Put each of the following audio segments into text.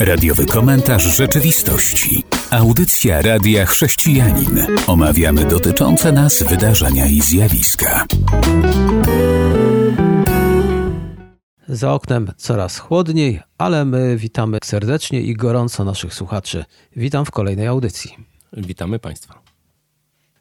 Radiowy komentarz rzeczywistości. Audycja Radia Chrześcijanin. Omawiamy dotyczące nas wydarzenia i zjawiska. Za oknem coraz chłodniej, ale my witamy serdecznie i gorąco naszych słuchaczy. Witam w kolejnej audycji. Witamy Państwa.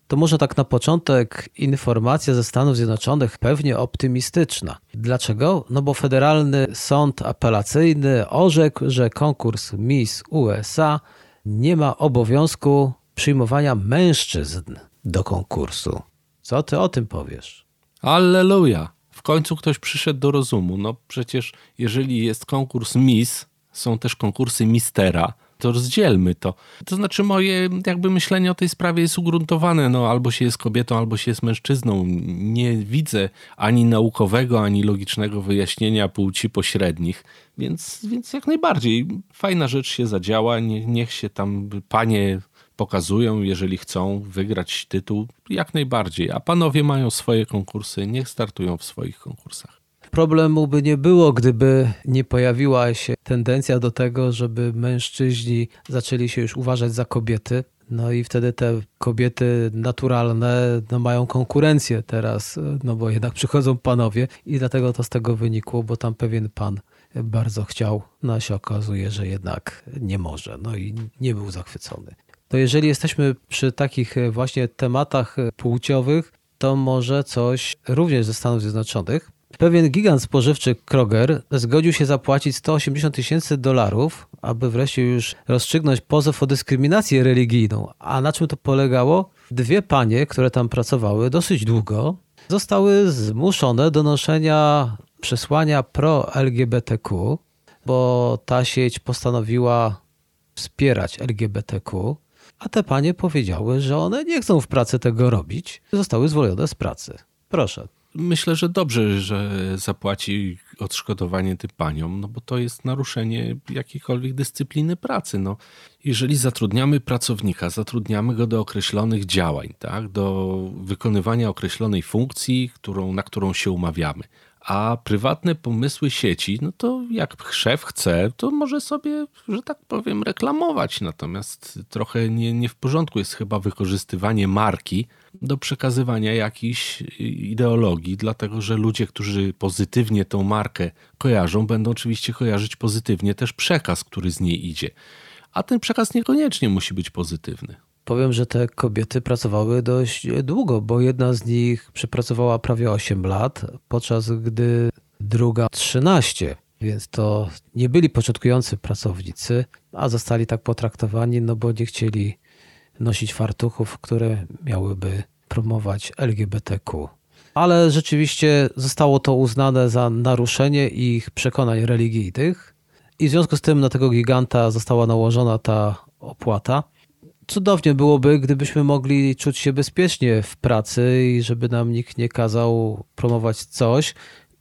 To może tak na początek informacja ze Stanów Zjednoczonych pewnie optymistyczna. Dlaczego? No bo Federalny Sąd Apelacyjny orzekł, że konkurs Miss USA nie ma obowiązku przyjmowania mężczyzn do konkursu. Co ty o tym powiesz? Alleluja! W końcu ktoś przyszedł do rozumu. No przecież jeżeli jest konkurs Miss, są też konkursy Mistera, to rozdzielmy to. To znaczy moje jakby myślenie o tej sprawie jest ugruntowane, no albo się jest kobietą, albo się jest mężczyzną. Nie widzę ani naukowego, ani logicznego wyjaśnienia płci pośrednich, więc, więc jak najbardziej fajna rzecz się zadziała, Nie, niech się tam panie pokazują, jeżeli chcą wygrać tytuł, jak najbardziej. A panowie mają swoje konkursy, niech startują w swoich konkursach. Problemu by nie było, gdyby nie pojawiła się tendencja do tego, żeby mężczyźni zaczęli się już uważać za kobiety. No i wtedy te kobiety naturalne no, mają konkurencję teraz, no bo jednak przychodzą panowie i dlatego to z tego wynikło, bo tam pewien pan bardzo chciał, no się okazuje, że jednak nie może, no i nie był zachwycony. To jeżeli jesteśmy przy takich właśnie tematach płciowych, to może coś również ze Stanów Zjednoczonych. Pewien gigant spożywczy Kroger zgodził się zapłacić 180 tysięcy dolarów, aby wreszcie już rozstrzygnąć pozew o dyskryminację religijną. A na czym to polegało? Dwie panie, które tam pracowały dosyć długo, zostały zmuszone do noszenia przesłania pro-LGBTQ, bo ta sieć postanowiła wspierać LGBTQ, a te panie powiedziały, że one nie chcą w pracy tego robić, zostały zwolnione z pracy. Proszę, myślę, że dobrze, że zapłaci odszkodowanie tym paniom, no bo to jest naruszenie jakiejkolwiek dyscypliny pracy. No, jeżeli zatrudniamy pracownika, zatrudniamy go do określonych działań, tak, do wykonywania określonej funkcji, którą, na którą się umawiamy. A prywatne pomysły sieci, no to jak szef chce, to może sobie, że tak powiem, reklamować. Natomiast trochę nie, nie w porządku jest chyba wykorzystywanie marki do przekazywania jakiejś ideologii, dlatego że ludzie, którzy pozytywnie tą markę kojarzą, będą oczywiście kojarzyć pozytywnie też przekaz, który z niej idzie. A ten przekaz niekoniecznie musi być pozytywny. Powiem, że te kobiety pracowały dość długo, bo jedna z nich przepracowała prawie 8 lat, podczas gdy druga 13. Więc to nie byli początkujący pracownicy, a zostali tak potraktowani, no bo nie chcieli nosić fartuchów, które miałyby promować LGBTQ. Ale rzeczywiście zostało to uznane za naruszenie ich przekonań religijnych i w związku z tym na tego giganta została nałożona ta opłata. Cudownie byłoby, gdybyśmy mogli czuć się bezpiecznie w pracy i żeby nam nikt nie kazał promować coś,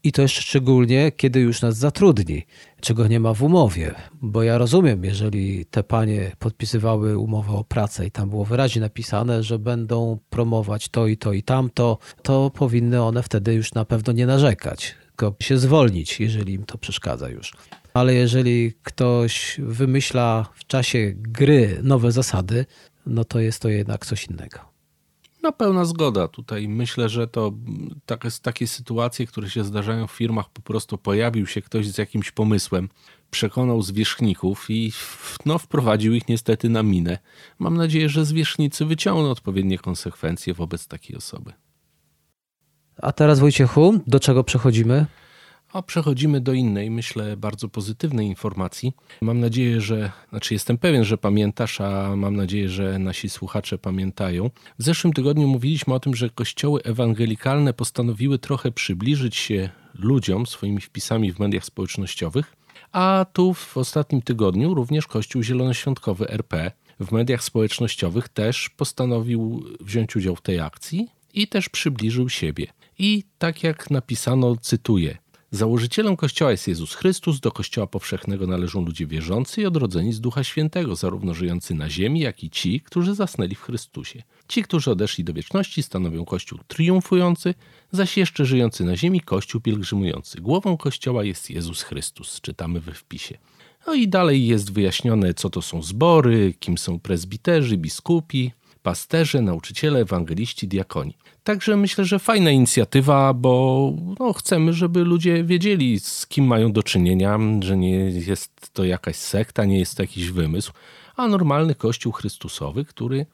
i to jeszcze szczególnie, kiedy już nas zatrudni, czego nie ma w umowie. Bo ja rozumiem, jeżeli te panie podpisywały umowę o pracę i tam było wyraźnie napisane, że będą promować to i to i tamto, to powinny one wtedy już na pewno nie narzekać, tylko się zwolnić, jeżeli im to przeszkadza już. Ale jeżeli ktoś wymyśla w czasie gry nowe zasady, no to jest to jednak coś innego. No pełna zgoda. Tutaj myślę, że to takie, takie sytuacje, które się zdarzają w firmach, po prostu pojawił się ktoś z jakimś pomysłem, przekonał zwierzchników i no, wprowadził ich niestety na minę. Mam nadzieję, że zwierzchnicy wyciągną odpowiednie konsekwencje wobec takiej osoby. A teraz Wojciechu, do czego przechodzimy? A przechodzimy do innej, myślę, bardzo pozytywnej informacji. Mam nadzieję, że, znaczy jestem pewien, że pamiętasz, a mam nadzieję, że nasi słuchacze pamiętają. W zeszłym tygodniu mówiliśmy o tym, że kościoły ewangelikalne postanowiły trochę przybliżyć się ludziom swoimi wpisami w mediach społecznościowych, a tu w ostatnim tygodniu również Kościół Zielonoświątkowy RP w mediach społecznościowych też postanowił wziąć udział w tej akcji i też przybliżył siebie. I tak jak napisano, cytuję – Założycielem Kościoła jest Jezus Chrystus, do Kościoła powszechnego należą ludzie wierzący i odrodzeni z Ducha Świętego, zarówno żyjący na ziemi, jak i ci, którzy zasnęli w Chrystusie. Ci, którzy odeszli do wieczności, stanowią Kościół triumfujący, zaś jeszcze żyjący na ziemi Kościół pielgrzymujący. Głową Kościoła jest Jezus Chrystus, czytamy we wpisie. No i dalej jest wyjaśnione, co to są zbory, kim są prezbiterzy, biskupi, pasterze, nauczyciele, ewangeliści, diakoni. Także myślę, że fajna inicjatywa, bo no, chcemy, żeby ludzie wiedzieli, z kim mają do czynienia, że nie jest to jakaś sekta, nie jest to jakiś wymysł, a normalny Kościół Chrystusowy, który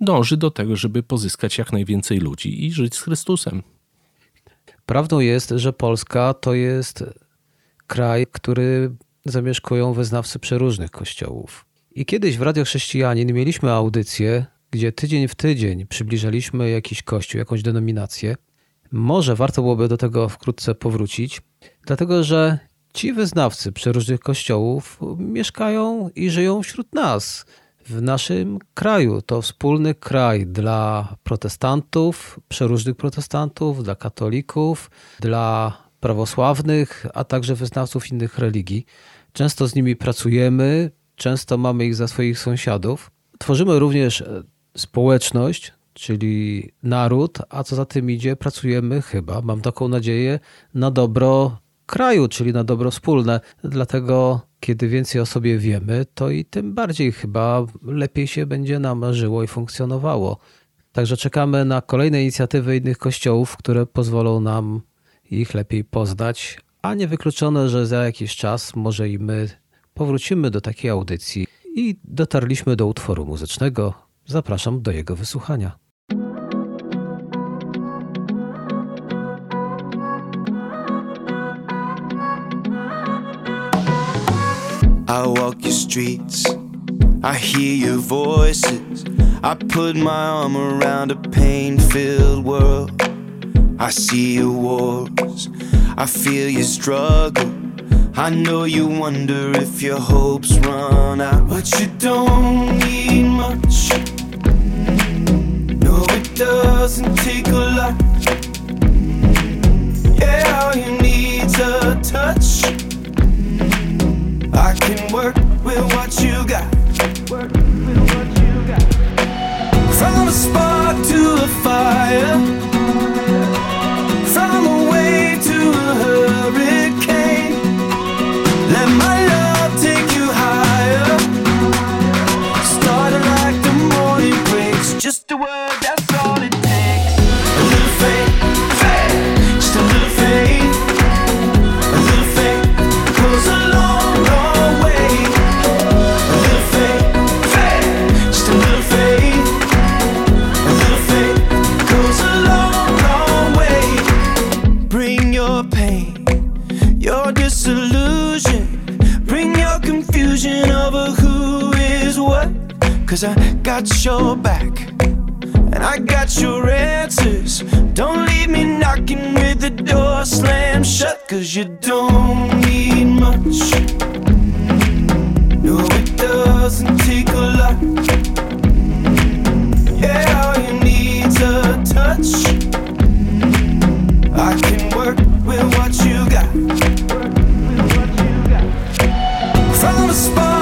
dąży do tego, żeby pozyskać jak najwięcej ludzi i żyć z Chrystusem. Prawdą jest, że Polska to jest kraj, który zamieszkują wyznawcy przeróżnych kościołów. I kiedyś w Radio Chrześcijanin mieliśmy audycję, gdzie tydzień w tydzień przybliżaliśmy jakiś kościół, jakąś denominację. Może warto byłoby do tego wkrótce powrócić, dlatego że ci wyznawcy przeróżnych kościołów mieszkają i żyją wśród nas, w naszym kraju. To wspólny kraj dla protestantów, przeróżnych protestantów, dla katolików, dla prawosławnych, a także wyznawców innych religii. Często z nimi pracujemy, często mamy ich za swoich sąsiadów. Tworzymy również społeczność, czyli naród, a co za tym idzie, pracujemy chyba, mam taką nadzieję, na dobro kraju, czyli na dobro wspólne. Dlatego, kiedy więcej o sobie wiemy, to i tym bardziej chyba lepiej się będzie nam żyło i funkcjonowało. Także czekamy na kolejne inicjatywy innych kościołów, które pozwolą nam ich lepiej poznać, a niewykluczone, że za jakiś czas może i my powrócimy do takiej audycji i dotarliśmy do utworu muzycznego, Zapraszam do jego wysłuchania. I walk your streets, I hear your voices. I put my arm around a pain filled world. I see your wars, I feel your struggle. I know you wonder if your hopes run out, but you don't need much. Doesn't take a lot. Yeah, all you need's a touch. I can work with what you got. Work with what you got. From a spark to a fire. Your back. And I got your answers. Don't leave me knocking with the door slammed shut. Cause you don't need much. No, it doesn't take a lot. Yeah, all you need's a touch. I can work with what you got. From a spark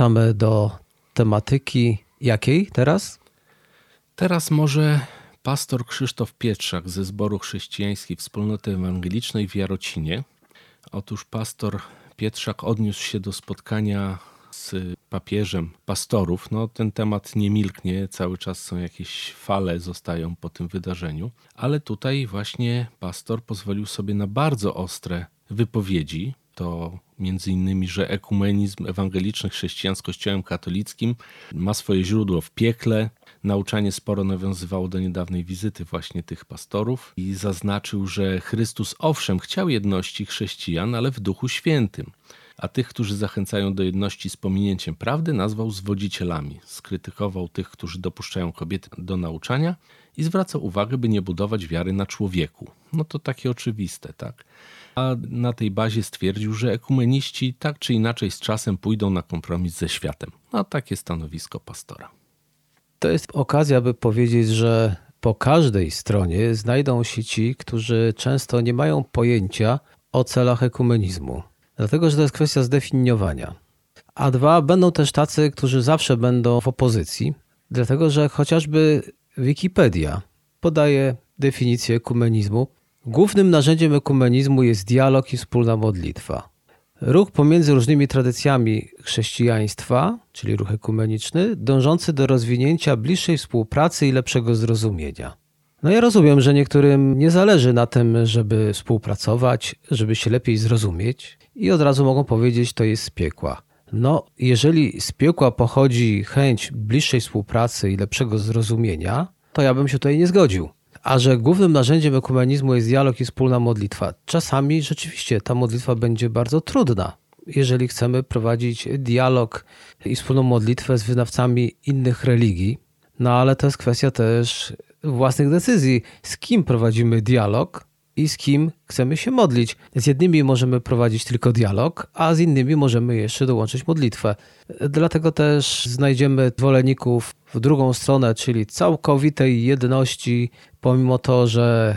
Powracamy do tematyki jakiej teraz? Teraz może pastor Krzysztof Pietrzak ze Zboru Chrześcijańskiej Wspólnoty Ewangelicznej w Jarocinie. Otóż pastor Pietrzak odniósł się do spotkania z papieżem pastorów. No, ten temat nie milknie, cały czas są jakieś fale, zostają po tym wydarzeniu, ale tutaj właśnie pastor pozwolił sobie na bardzo ostre wypowiedzi. To między innymi, że ekumenizm ewangeliczny chrześcijan z Kościołem katolickim ma swoje źródło w piekle. Nauczanie sporo nawiązywało do niedawnej wizyty właśnie tych pastorów i zaznaczył, że Chrystus owszem chciał jedności chrześcijan, ale w Duchu Świętym a tych, którzy zachęcają do jedności z pominięciem prawdy, nazwał zwodzicielami. Skrytykował tych, którzy dopuszczają kobiety do nauczania i zwracał uwagę, by nie budować wiary na człowieku. No to takie oczywiste, tak? A na tej bazie stwierdził, że ekumeniści tak czy inaczej z czasem pójdą na kompromis ze światem. No takie stanowisko pastora. To jest okazja, by powiedzieć, że po każdej stronie znajdą się ci, którzy często nie mają pojęcia o celach ekumenizmu. Dlatego, że to jest kwestia zdefiniowania. A dwa, będą też tacy, którzy zawsze będą w opozycji, dlatego że chociażby Wikipedia podaje definicję ekumenizmu. Głównym narzędziem ekumenizmu jest dialog i wspólna modlitwa. Ruch pomiędzy różnymi tradycjami chrześcijaństwa, czyli ruch ekumeniczny, dążący do rozwinięcia bliższej współpracy i lepszego zrozumienia. No ja rozumiem, że niektórym nie zależy na tym, żeby współpracować, żeby się lepiej zrozumieć i od razu mogą powiedzieć, to jest z piekła. No, jeżeli z piekła pochodzi chęć bliższej współpracy i lepszego zrozumienia, to ja bym się tutaj nie zgodził. A że głównym narzędziem ekumenizmu jest dialog i wspólna modlitwa. Czasami rzeczywiście ta modlitwa będzie bardzo trudna, jeżeli chcemy prowadzić dialog i wspólną modlitwę z wyznawcami innych religii. No ale to jest kwestia też własnych decyzji, z kim prowadzimy dialog i z kim chcemy się modlić. Z jednymi możemy prowadzić tylko dialog, a z innymi możemy jeszcze dołączyć modlitwę. Dlatego też znajdziemy zwolenników w drugą stronę, czyli całkowitej jedności, pomimo to, że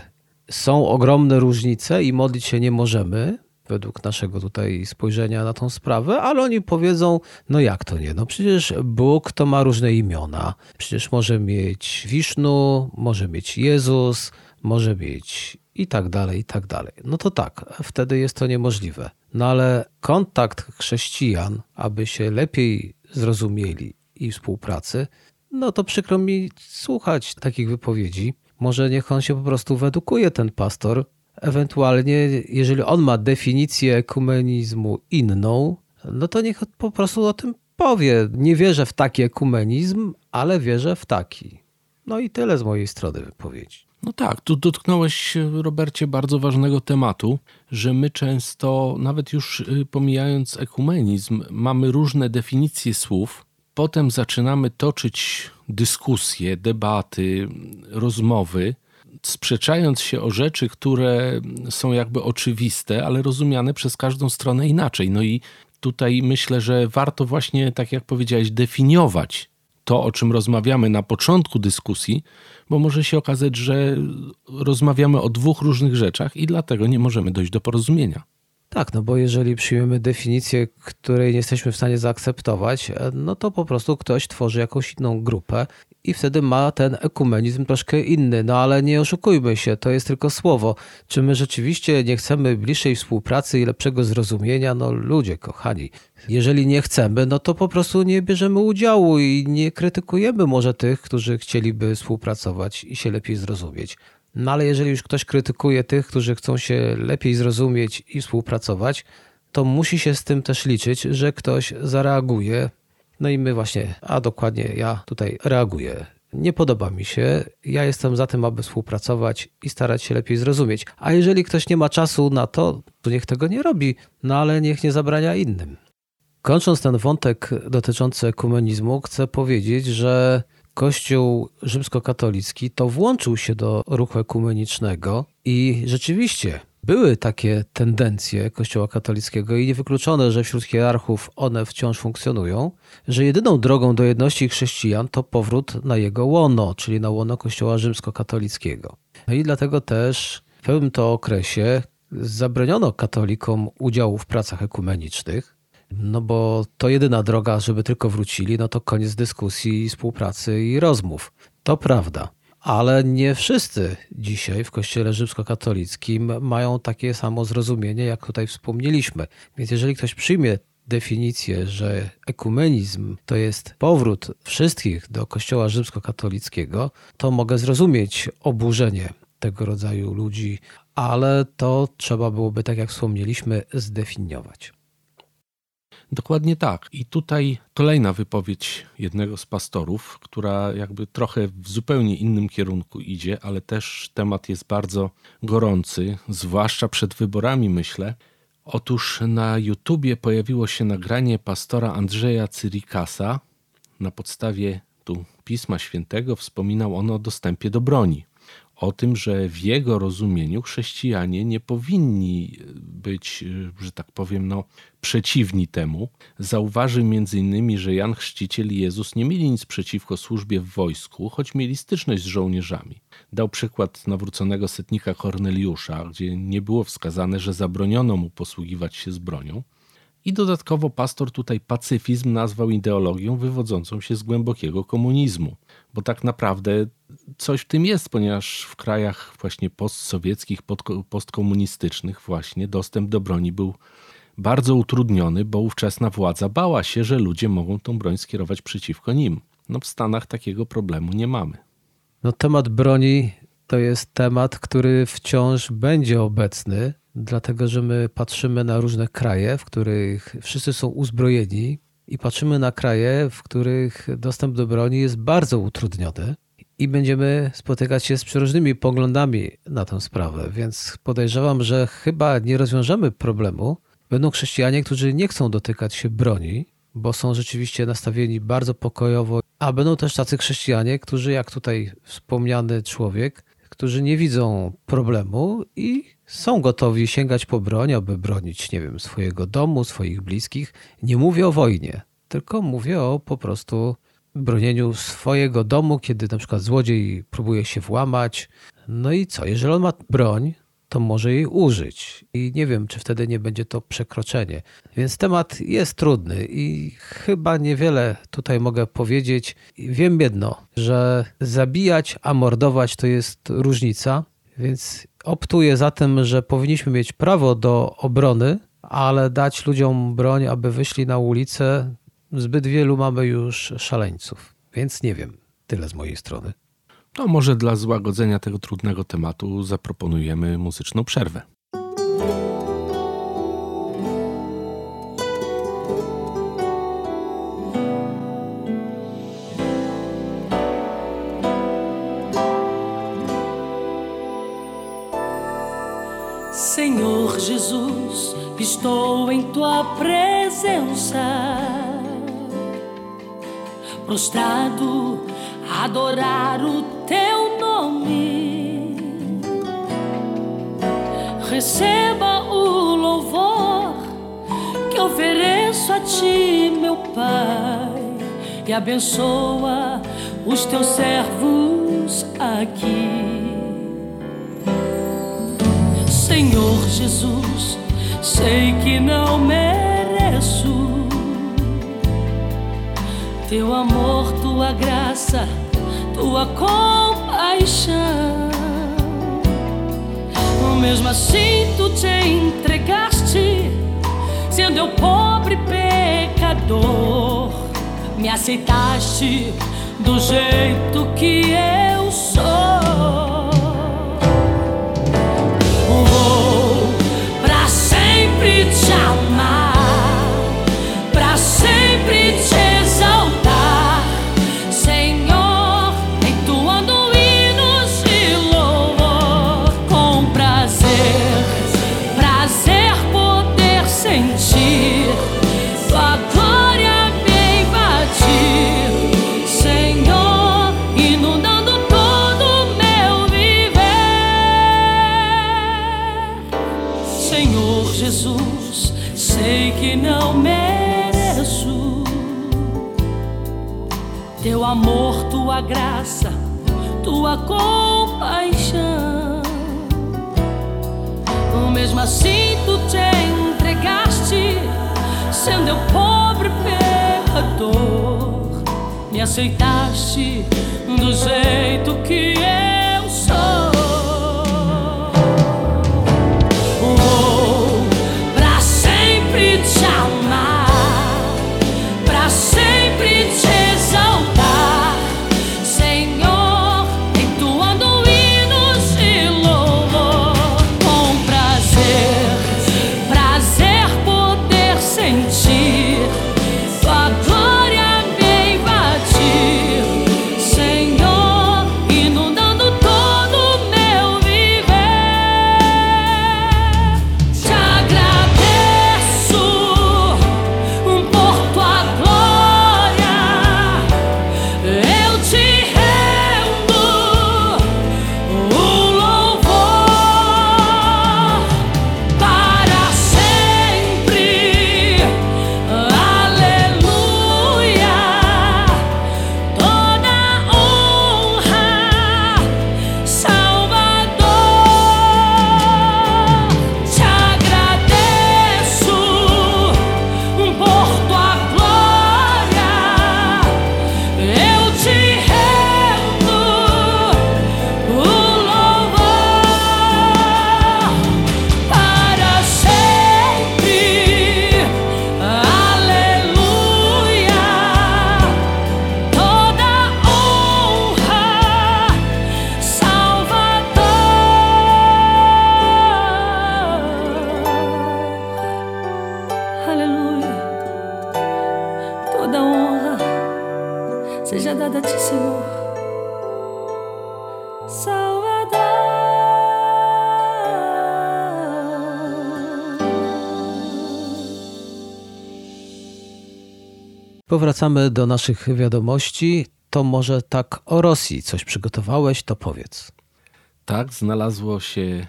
są ogromne różnice i modlić się nie możemy, według naszego tutaj spojrzenia na tą sprawę, ale oni powiedzą, no jak to nie? No przecież Bóg to ma różne imiona. Przecież może mieć Wisznu, może mieć Jezus, może mieć i tak dalej, i tak dalej. No to tak, wtedy jest to niemożliwe. No ale kontakt chrześcijan, aby się lepiej zrozumieli i współpracy, no to przykro mi słuchać takich wypowiedzi. Może niech on się po prostu wyedukuje, ten pastor, Ewentualnie, jeżeli on ma definicję ekumenizmu inną, no to niech po prostu o tym powie. Nie wierzę w taki ekumenizm, ale wierzę w taki. No i tyle z mojej strony wypowiedzi. No tak, tu dotknąłeś, Robercie, bardzo ważnego tematu, że my często, nawet już y, pomijając ekumenizm, mamy różne definicje słów, potem zaczynamy toczyć dyskusje, debaty, rozmowy, sprzeczając się o rzeczy, które są jakby oczywiste, ale rozumiane przez każdą stronę inaczej. No i tutaj myślę, że warto właśnie, tak jak powiedziałeś, definiować to, o czym rozmawiamy na początku dyskusji, bo może się okazać, że rozmawiamy o dwóch różnych rzeczach i dlatego nie możemy dojść do porozumienia. Tak, no bo jeżeli przyjmiemy definicję, której nie jesteśmy w stanie zaakceptować, no to po prostu ktoś tworzy jakąś inną grupę i wtedy ma ten ekumenizm troszkę inny. No ale nie oszukujmy się, to jest tylko słowo. Czy my rzeczywiście nie chcemy bliższej współpracy i lepszego zrozumienia? No ludzie, kochani, jeżeli nie chcemy, no to po prostu nie bierzemy udziału i nie krytykujemy może tych, którzy chcieliby współpracować i się lepiej zrozumieć. No ale jeżeli już ktoś krytykuje tych, którzy chcą się lepiej zrozumieć i współpracować, to musi się z tym też liczyć, że ktoś zareaguje no i my właśnie, a dokładnie ja tutaj reaguję. Nie podoba mi się, ja jestem za tym, aby współpracować i starać się lepiej zrozumieć. A jeżeli ktoś nie ma czasu na to, to niech tego nie robi, no ale niech nie zabrania innym. Kończąc ten wątek dotyczący ekumenizmu, chcę powiedzieć, że Kościół rzymskokatolicki to włączył się do ruchu ekumenicznego i rzeczywiście były takie tendencje Kościoła katolickiego i niewykluczone, że wśród hierarchów one wciąż funkcjonują, że jedyną drogą do jedności chrześcijan to powrót na jego łono, czyli na łono Kościoła rzymskokatolickiego. No i dlatego też w pewnym to okresie zabroniono katolikom udziału w pracach ekumenicznych. No bo to jedyna droga, żeby tylko wrócili, no to koniec dyskusji, współpracy i rozmów. To prawda. Ale nie wszyscy dzisiaj w Kościele rzymskokatolickim mają takie samo zrozumienie, jak tutaj wspomnieliśmy. Więc jeżeli ktoś przyjmie definicję, że ekumenizm to jest powrót wszystkich do Kościoła rzymskokatolickiego, to mogę zrozumieć oburzenie tego rodzaju ludzi, ale to trzeba byłoby, tak jak wspomnieliśmy, zdefiniować. Dokładnie tak. I tutaj kolejna wypowiedź jednego z pastorów, która jakby trochę w zupełnie innym kierunku idzie, ale też temat jest bardzo gorący, zwłaszcza przed wyborami, myślę. Otóż na YouTubie pojawiło się nagranie pastora Andrzeja Cyrikasa. Na podstawie tu Pisma Świętego wspominał on o dostępie do broni o tym, że w jego rozumieniu chrześcijanie nie powinni być, że tak powiem, no, przeciwni temu. Zauważył m.in., że Jan Chrzciciel i Jezus nie mieli nic przeciwko służbie w wojsku, choć mieli styczność z żołnierzami. Dał przykład nawróconego setnika Korneliusza, gdzie nie było wskazane, że zabroniono mu posługiwać się z bronią. I dodatkowo pastor tutaj pacyfizm nazwał ideologią wywodzącą się z głębokiego komunizmu, bo tak naprawdę coś w tym jest, ponieważ w krajach właśnie postsowieckich, postkomunistycznych właśnie dostęp do broni był bardzo utrudniony, bo ówczesna władza bała się, że ludzie mogą tą broń skierować przeciwko nim. No w Stanach takiego problemu nie mamy. No temat broni to jest temat, który wciąż będzie obecny, dlatego że my patrzymy na różne kraje, w których wszyscy są uzbrojeni i patrzymy na kraje, w których dostęp do broni jest bardzo utrudniony i będziemy spotykać się z przeróżnymi poglądami na tę sprawę, więc podejrzewam, że chyba nie rozwiążemy problemu. Będą chrześcijanie, którzy nie chcą dotykać się broni, bo są rzeczywiście nastawieni bardzo pokojowo, a będą też tacy chrześcijanie, którzy, jak tutaj wspomniany człowiek, którzy nie widzą problemu i są gotowi sięgać po broń, aby bronić, nie wiem, swojego domu, swoich bliskich. Nie mówię o wojnie, tylko mówię o po prostu bronieniu swojego domu, kiedy na przykład złodziej próbuje się włamać. No i co? Jeżeli on ma broń, to może jej użyć. I nie wiem, czy wtedy nie będzie to przekroczenie. Więc temat jest trudny i chyba niewiele tutaj mogę powiedzieć. Wiem jedno, że zabijać, a mordować to jest różnica, więc optuję za tym, że powinniśmy mieć prawo do obrony, ale dać ludziom broń, aby wyszli na ulicę. Zbyt wielu mamy już szaleńców, więc nie wiem. Tyle z mojej strony. To może dla złagodzenia tego trudnego tematu zaproponujemy muzyczną przerwę. Senhor Jesus, estou em tua presença, prostrado, adorar o teu nome. Receba o louvor que ofereço a ti, meu Pai, e abençoa os teus servos aqui. Senhor Jesus, sei que não mereço teu amor, tua graça, tua compaixão. Mesmo assim, tu te entregaste, sendo eu pobre pecador, me aceitaste do jeito que eu sou. Tua compaixão. Mesmo assim, tu te entregaste, sendo eu pobre pecador, me aceitaste do jeito que eu Powracamy do naszych wiadomości. To może tak o Rosji coś przygotowałeś, to powiedz. Tak, znalazło się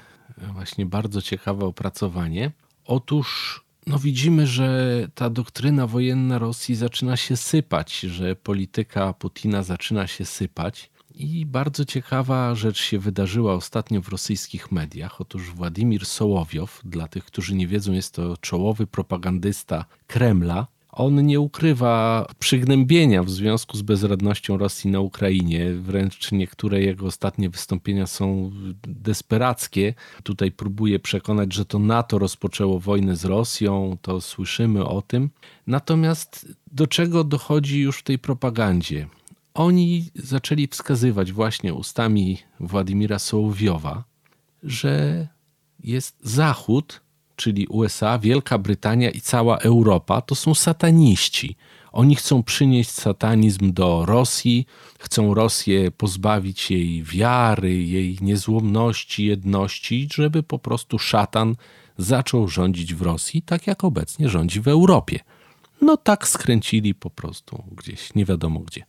właśnie bardzo ciekawe opracowanie. Otóż no widzimy, że ta doktryna wojenna Rosji zaczyna się sypać, że polityka Putina zaczyna się sypać. I bardzo ciekawa rzecz się wydarzyła ostatnio w rosyjskich mediach. Otóż Władimir Sołowiow, dla tych, którzy nie wiedzą, jest to czołowy propagandysta Kremla. On nie ukrywa przygnębienia w związku z bezradnością Rosji na Ukrainie. Wręcz niektóre jego ostatnie wystąpienia są desperackie. Tutaj próbuje przekonać, że to NATO rozpoczęło wojnę z Rosją, to słyszymy o tym. Natomiast do czego dochodzi już w tej propagandzie? Oni zaczęli wskazywać właśnie ustami Władimira Sołowiowa, że jest Zachód, czyli USA, Wielka Brytania i cała Europa, to są sataniści. Oni chcą przynieść satanizm do Rosji, chcą Rosję pozbawić jej wiary, jej niezłomności, jedności, żeby po prostu szatan zaczął rządzić w Rosji, tak jak obecnie rządzi w Europie. No tak skręcili po prostu gdzieś, nie wiadomo gdzie.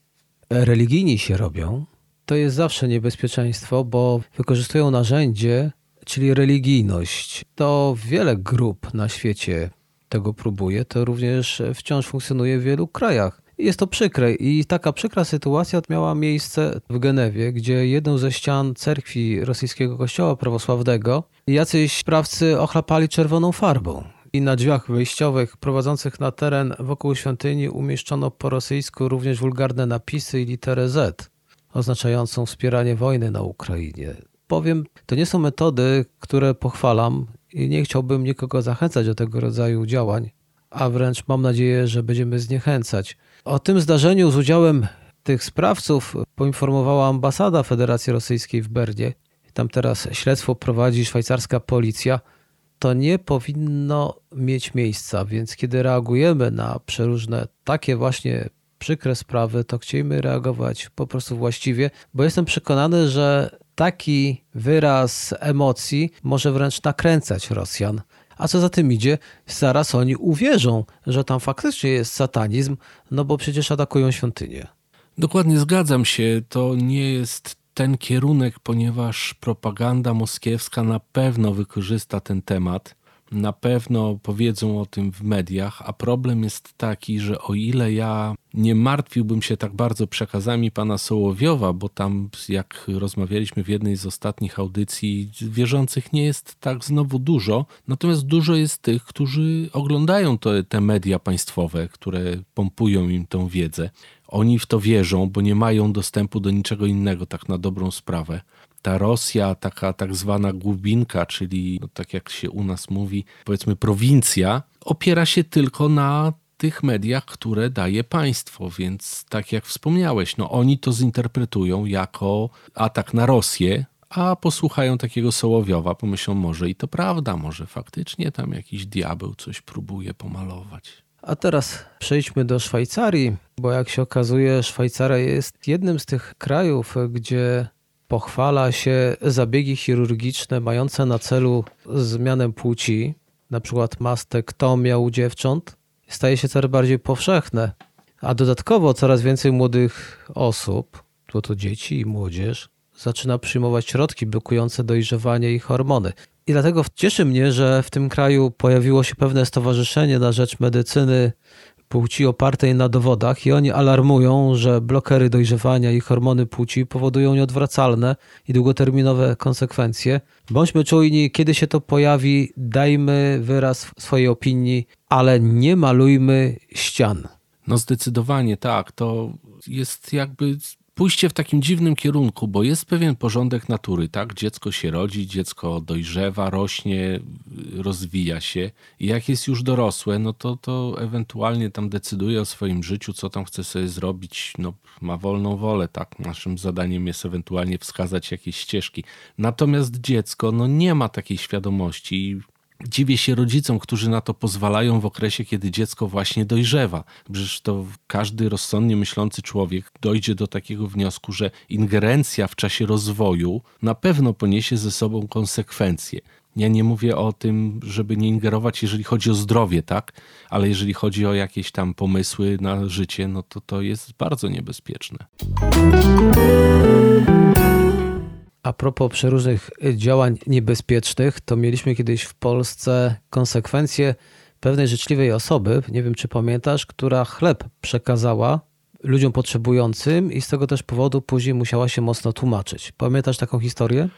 Religijni się robią. To jest zawsze niebezpieczeństwo, bo wykorzystują narzędzie, czyli religijność. To wiele grup na świecie tego próbuje. To również wciąż funkcjonuje w wielu krajach. Jest to przykre i taka przykra sytuacja miała miejsce w Genewie, gdzie jedną ze ścian cerkwi rosyjskiego kościoła prawosławnego jacyś sprawcy ochlapali czerwoną farbą. I na drzwiach wejściowych prowadzących na teren wokół świątyni umieszczono po rosyjsku również wulgarne napisy i literę Z, oznaczającą wspieranie wojny na Ukrainie. Powiem, to nie są metody, które pochwalam i nie chciałbym nikogo zachęcać do tego rodzaju działań, a wręcz mam nadzieję, że będziemy zniechęcać. O tym zdarzeniu z udziałem tych sprawców poinformowała ambasada Federacji Rosyjskiej w Bernie. Tam teraz śledztwo prowadzi szwajcarska policja. To nie powinno mieć miejsca, więc kiedy reagujemy na przeróżne takie właśnie przykre sprawy, to chcielibyśmy reagować po prostu właściwie, bo jestem przekonany, że taki wyraz emocji może wręcz nakręcać Rosjan. A co za tym idzie, zaraz oni uwierzą, że tam faktycznie jest satanizm, no bo przecież atakują świątynię. Dokładnie zgadzam się. To nie jest ten kierunek, ponieważ propaganda moskiewska na pewno wykorzysta ten temat. Na pewno powiedzą o tym w mediach, a problem jest taki, że o ile ja nie martwiłbym się tak bardzo przekazami pana Sołowiowa, bo tam, jak rozmawialiśmy w jednej z ostatnich audycji, wierzących nie jest tak znowu dużo, natomiast dużo jest tych, którzy oglądają te media państwowe, które pompują im tą wiedzę. Oni w to wierzą, bo nie mają dostępu do niczego innego, tak na dobrą sprawę ta Rosja, taka tak zwana głubinka, czyli no, tak jak się u nas mówi, powiedzmy prowincja, opiera się tylko na tych mediach, które daje państwo, więc tak jak wspomniałeś, no oni to zinterpretują jako atak na Rosję, a posłuchają takiego Sołowiowa, pomyślą może i to prawda, może faktycznie tam jakiś diabeł coś próbuje pomalować. A teraz przejdźmy do Szwajcarii, bo jak się okazuje, Szwajcaria jest jednym z tych krajów, gdzie pochwala się zabiegi chirurgiczne mające na celu zmianę płci, na przykład mastektomia u dziewcząt, staje się coraz bardziej powszechne. A dodatkowo coraz więcej młodych osób, to to dzieci i młodzież, zaczyna przyjmować środki blokujące dojrzewanie i hormony. I dlatego cieszy mnie, że w tym kraju pojawiło się pewne stowarzyszenie na rzecz medycyny płci opartej na dowodach i oni alarmują, że blokery dojrzewania i hormony płci powodują nieodwracalne i długoterminowe konsekwencje. Bądźmy czujni, kiedy się to pojawi, dajmy wyraz swojej opinii, ale nie malujmy ścian. No zdecydowanie tak, to jest jakby pójście w takim dziwnym kierunku, bo jest pewien porządek natury, tak? Dziecko się rodzi, dziecko dojrzewa, rośnie, rozwija się i jak jest już dorosłe, no to, to ewentualnie tam decyduje o swoim życiu, co tam chce sobie zrobić, no ma wolną wolę, tak? Naszym zadaniem jest ewentualnie wskazać jakieś ścieżki. Natomiast dziecko, no nie ma takiej świadomości Dziwię się rodzicom, którzy na to pozwalają w okresie, kiedy dziecko właśnie dojrzewa. Przecież to każdy rozsądnie myślący człowiek dojdzie do takiego wniosku, że ingerencja w czasie rozwoju na pewno poniesie ze sobą konsekwencje. Ja nie mówię o tym, żeby nie ingerować, jeżeli chodzi o zdrowie, tak? Ale jeżeli chodzi o jakieś tam pomysły na życie, no to to jest bardzo niebezpieczne. A propos przeróżnych działań niebezpiecznych, to mieliśmy kiedyś w Polsce konsekwencje pewnej życzliwej osoby, nie wiem czy pamiętasz, która chleb przekazała ludziom potrzebującym i z tego też powodu później musiała się mocno tłumaczyć. Pamiętasz taką historię?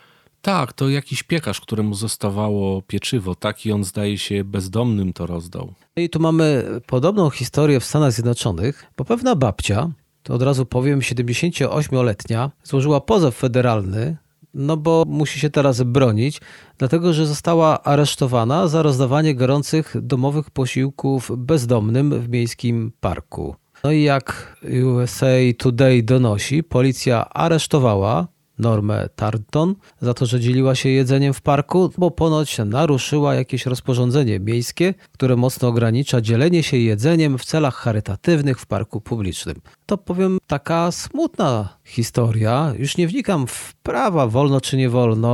Tak, to jakiś piekarz, któremu zostawało pieczywo, tak i on zdaje się bezdomnym to rozdał. I tu mamy podobną historię w Stanach Zjednoczonych, bo pewna babcia, to od razu powiem, 78-letnia, złożyła pozew federalny no bo musi się teraz bronić, dlatego że została aresztowana za rozdawanie gorących domowych posiłków bezdomnym w miejskim parku. No i jak USA Today donosi, policja aresztowała Normę Tarton za to, że dzieliła się jedzeniem w parku, bo ponoć naruszyła jakieś rozporządzenie miejskie, które mocno ogranicza dzielenie się jedzeniem w celach charytatywnych w parku publicznym. To powiem taka smutna historia. Już nie wnikam w prawa wolno czy nie wolno,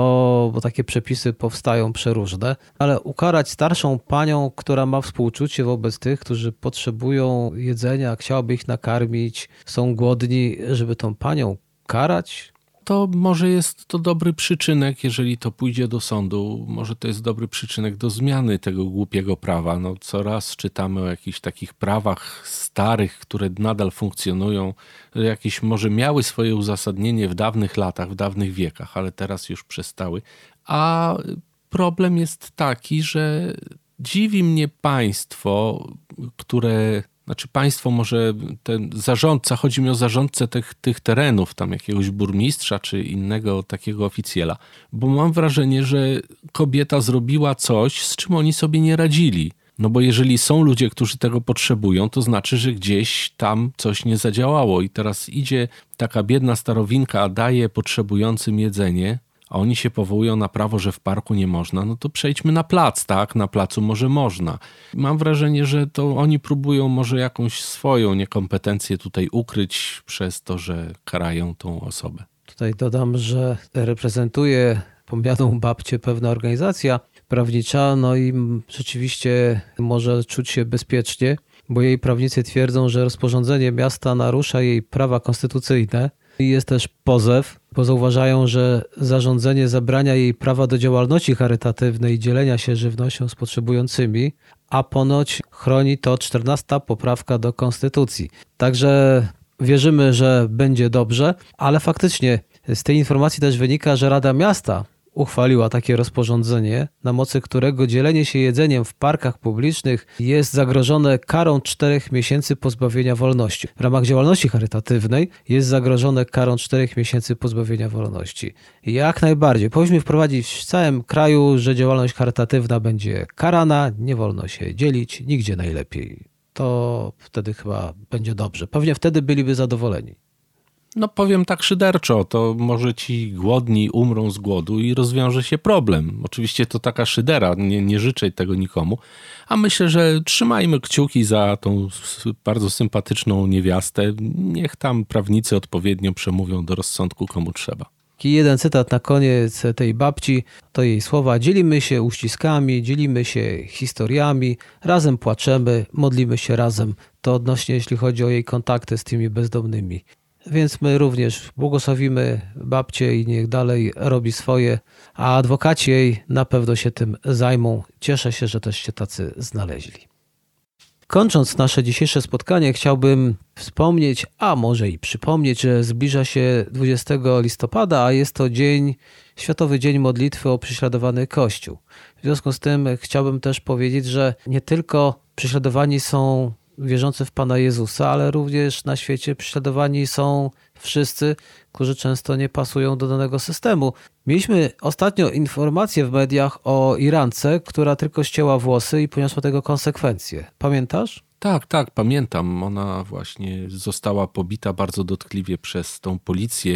bo takie przepisy powstają przeróżne, ale ukarać starszą panią, która ma współczucie wobec tych, którzy potrzebują jedzenia, chciałaby ich nakarmić, są głodni, żeby tą panią karać, to może jest to dobry przyczynek, jeżeli to pójdzie do sądu, może to jest dobry przyczynek do zmiany tego głupiego prawa. No, coraz czytamy o jakichś takich prawach starych, które nadal funkcjonują, jakieś może miały swoje uzasadnienie w dawnych latach, w dawnych wiekach, ale teraz już przestały. A problem jest taki, że dziwi mnie państwo, które znaczy państwo może, ten zarządca, chodzi mi o zarządcę tych, tych terenów, tam jakiegoś burmistrza czy innego takiego oficjela, bo mam wrażenie, że kobieta zrobiła coś, z czym oni sobie nie radzili. No bo jeżeli są ludzie, którzy tego potrzebują, to znaczy, że gdzieś tam coś nie zadziałało i teraz idzie taka biedna starowinka, daje potrzebującym jedzenie, a oni się powołują na prawo, że w parku nie można, no to przejdźmy na plac, tak? Na placu może można. Mam wrażenie, że to oni próbują może jakąś swoją niekompetencję tutaj ukryć przez to, że karają tą osobę. Tutaj dodam, że reprezentuje pomnianą babcię pewna organizacja prawnicza, no i rzeczywiście może czuć się bezpiecznie, bo jej prawnicy twierdzą, że rozporządzenie miasta narusza jej prawa konstytucyjne, Jest też pozew, bo zauważają, że zarządzenie zabrania jej prawa do działalności charytatywnej i dzielenia się żywnością z potrzebującymi, a ponoć chroni to 14 poprawka do Konstytucji. Także wierzymy, że będzie dobrze, ale faktycznie z tej informacji też wynika, że Rada Miasta uchwaliła takie rozporządzenie, na mocy którego dzielenie się jedzeniem w parkach publicznych jest zagrożone karą czterech miesięcy pozbawienia wolności. W ramach działalności charytatywnej jest zagrożone karą czterech miesięcy pozbawienia wolności. Jak najbardziej. Powinniśmy wprowadzić w całym kraju, że działalność charytatywna będzie karana, nie wolno się dzielić, nigdzie najlepiej. To wtedy chyba będzie dobrze. Pewnie wtedy byliby zadowoleni. No powiem tak szyderczo, to może ci głodni umrą z głodu i rozwiąże się problem. Oczywiście to taka szydera, nie, nie życzę tego nikomu, a myślę, że trzymajmy kciuki za tą bardzo sympatyczną niewiastę. Niech tam prawnicy odpowiednio przemówią do rozsądku komu trzeba. I jeden cytat na koniec tej babci, to jej słowa: Dzielimy się uściskami, dzielimy się historiami, razem płaczemy, modlimy się razem. To odnośnie, jeśli chodzi o jej kontakty z tymi bezdomnymi. Więc my również błogosławimy babcię i niech dalej robi swoje, a adwokaci jej na pewno się tym zajmą. Cieszę się, że też się tacy znaleźli. Kończąc nasze dzisiejsze spotkanie, chciałbym wspomnieć, a może i przypomnieć, że zbliża się 20 listopada, a jest to dzień, Światowy Dzień Modlitwy o prześladowany Kościół. W związku z tym chciałbym też powiedzieć, że nie tylko prześladowani są wierzący w Pana Jezusa, ale również na świecie prześladowani są wszyscy, którzy często nie pasują do danego systemu. Mieliśmy ostatnio informację w mediach o Irance, która tylko ścięła włosy i poniosła tego konsekwencje. Pamiętasz? Tak, tak, pamiętam. Ona właśnie została pobita bardzo dotkliwie przez tą policję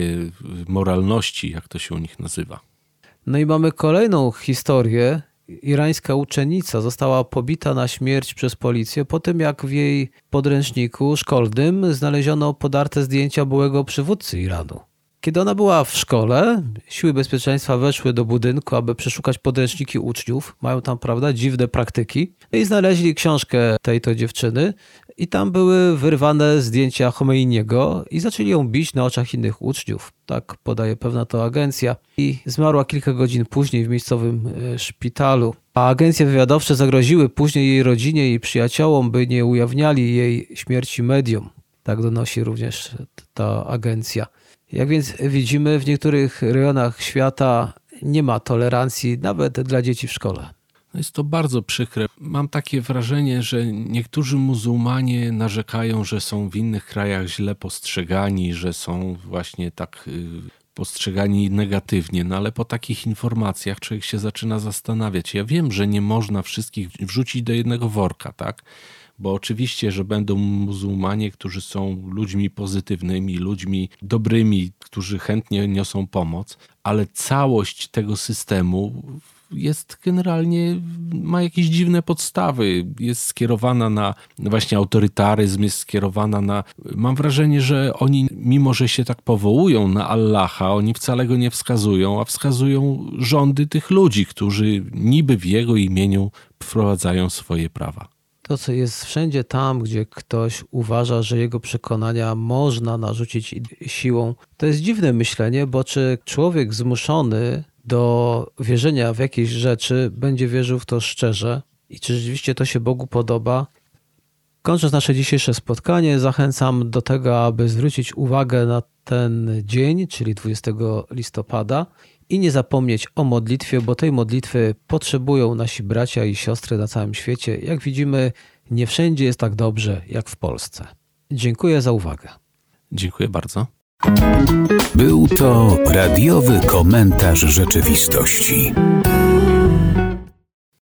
moralności, jak to się u nich nazywa. No i mamy kolejną historię irańska uczennica została pobita na śmierć przez policję po tym, jak w jej podręczniku szkolnym znaleziono podarte zdjęcia byłego przywódcy Iranu. Kiedy ona była w szkole, siły bezpieczeństwa weszły do budynku, aby przeszukać podręczniki uczniów. Mają tam, prawda, dziwne praktyki. I znaleźli książkę tej to dziewczyny i tam były wyrwane zdjęcia Chomeiniego i zaczęli ją bić na oczach innych uczniów. Tak podaje pewna to agencja. I zmarła kilka godzin później w miejscowym e, szpitalu. A agencje wywiadowcze zagroziły później jej rodzinie i przyjaciołom, by nie ujawniali jej śmierci mediom. Tak donosi również ta agencja. Jak więc widzimy, w niektórych rejonach świata nie ma tolerancji nawet dla dzieci w szkole. Jest to bardzo przykre. Mam takie wrażenie, że niektórzy muzułmanie narzekają, że są w innych krajach źle postrzegani, że są właśnie tak y, postrzegani negatywnie, no ale po takich informacjach człowiek się zaczyna zastanawiać. Ja wiem, że nie można wszystkich wrzucić do jednego worka, tak? bo oczywiście, że będą muzułmanie, którzy są ludźmi pozytywnymi, ludźmi dobrymi, którzy chętnie niosą pomoc, ale całość tego systemu jest generalnie, ma jakieś dziwne podstawy. Jest skierowana na właśnie autorytaryzm, jest skierowana na. Mam wrażenie, że oni, mimo że się tak powołują na Allaha, oni wcale go nie wskazują, a wskazują rządy tych ludzi, którzy niby w jego imieniu wprowadzają swoje prawa. To, co jest wszędzie tam, gdzie ktoś uważa, że jego przekonania można narzucić siłą, to jest dziwne myślenie, bo czy człowiek zmuszony do wierzenia w jakieś rzeczy będzie wierzył w to szczerze i czy rzeczywiście to się Bogu podoba? Kończąc nasze dzisiejsze spotkanie, zachęcam do tego, aby zwrócić uwagę na ten dzień, czyli 20 listopada, i nie zapomnieć o modlitwie, bo tej modlitwy potrzebują nasi bracia i siostry na całym świecie. Jak widzimy, nie wszędzie jest tak dobrze jak w Polsce. Dziękuję za uwagę. Dziękuję bardzo. Był to radiowy komentarz rzeczywistości.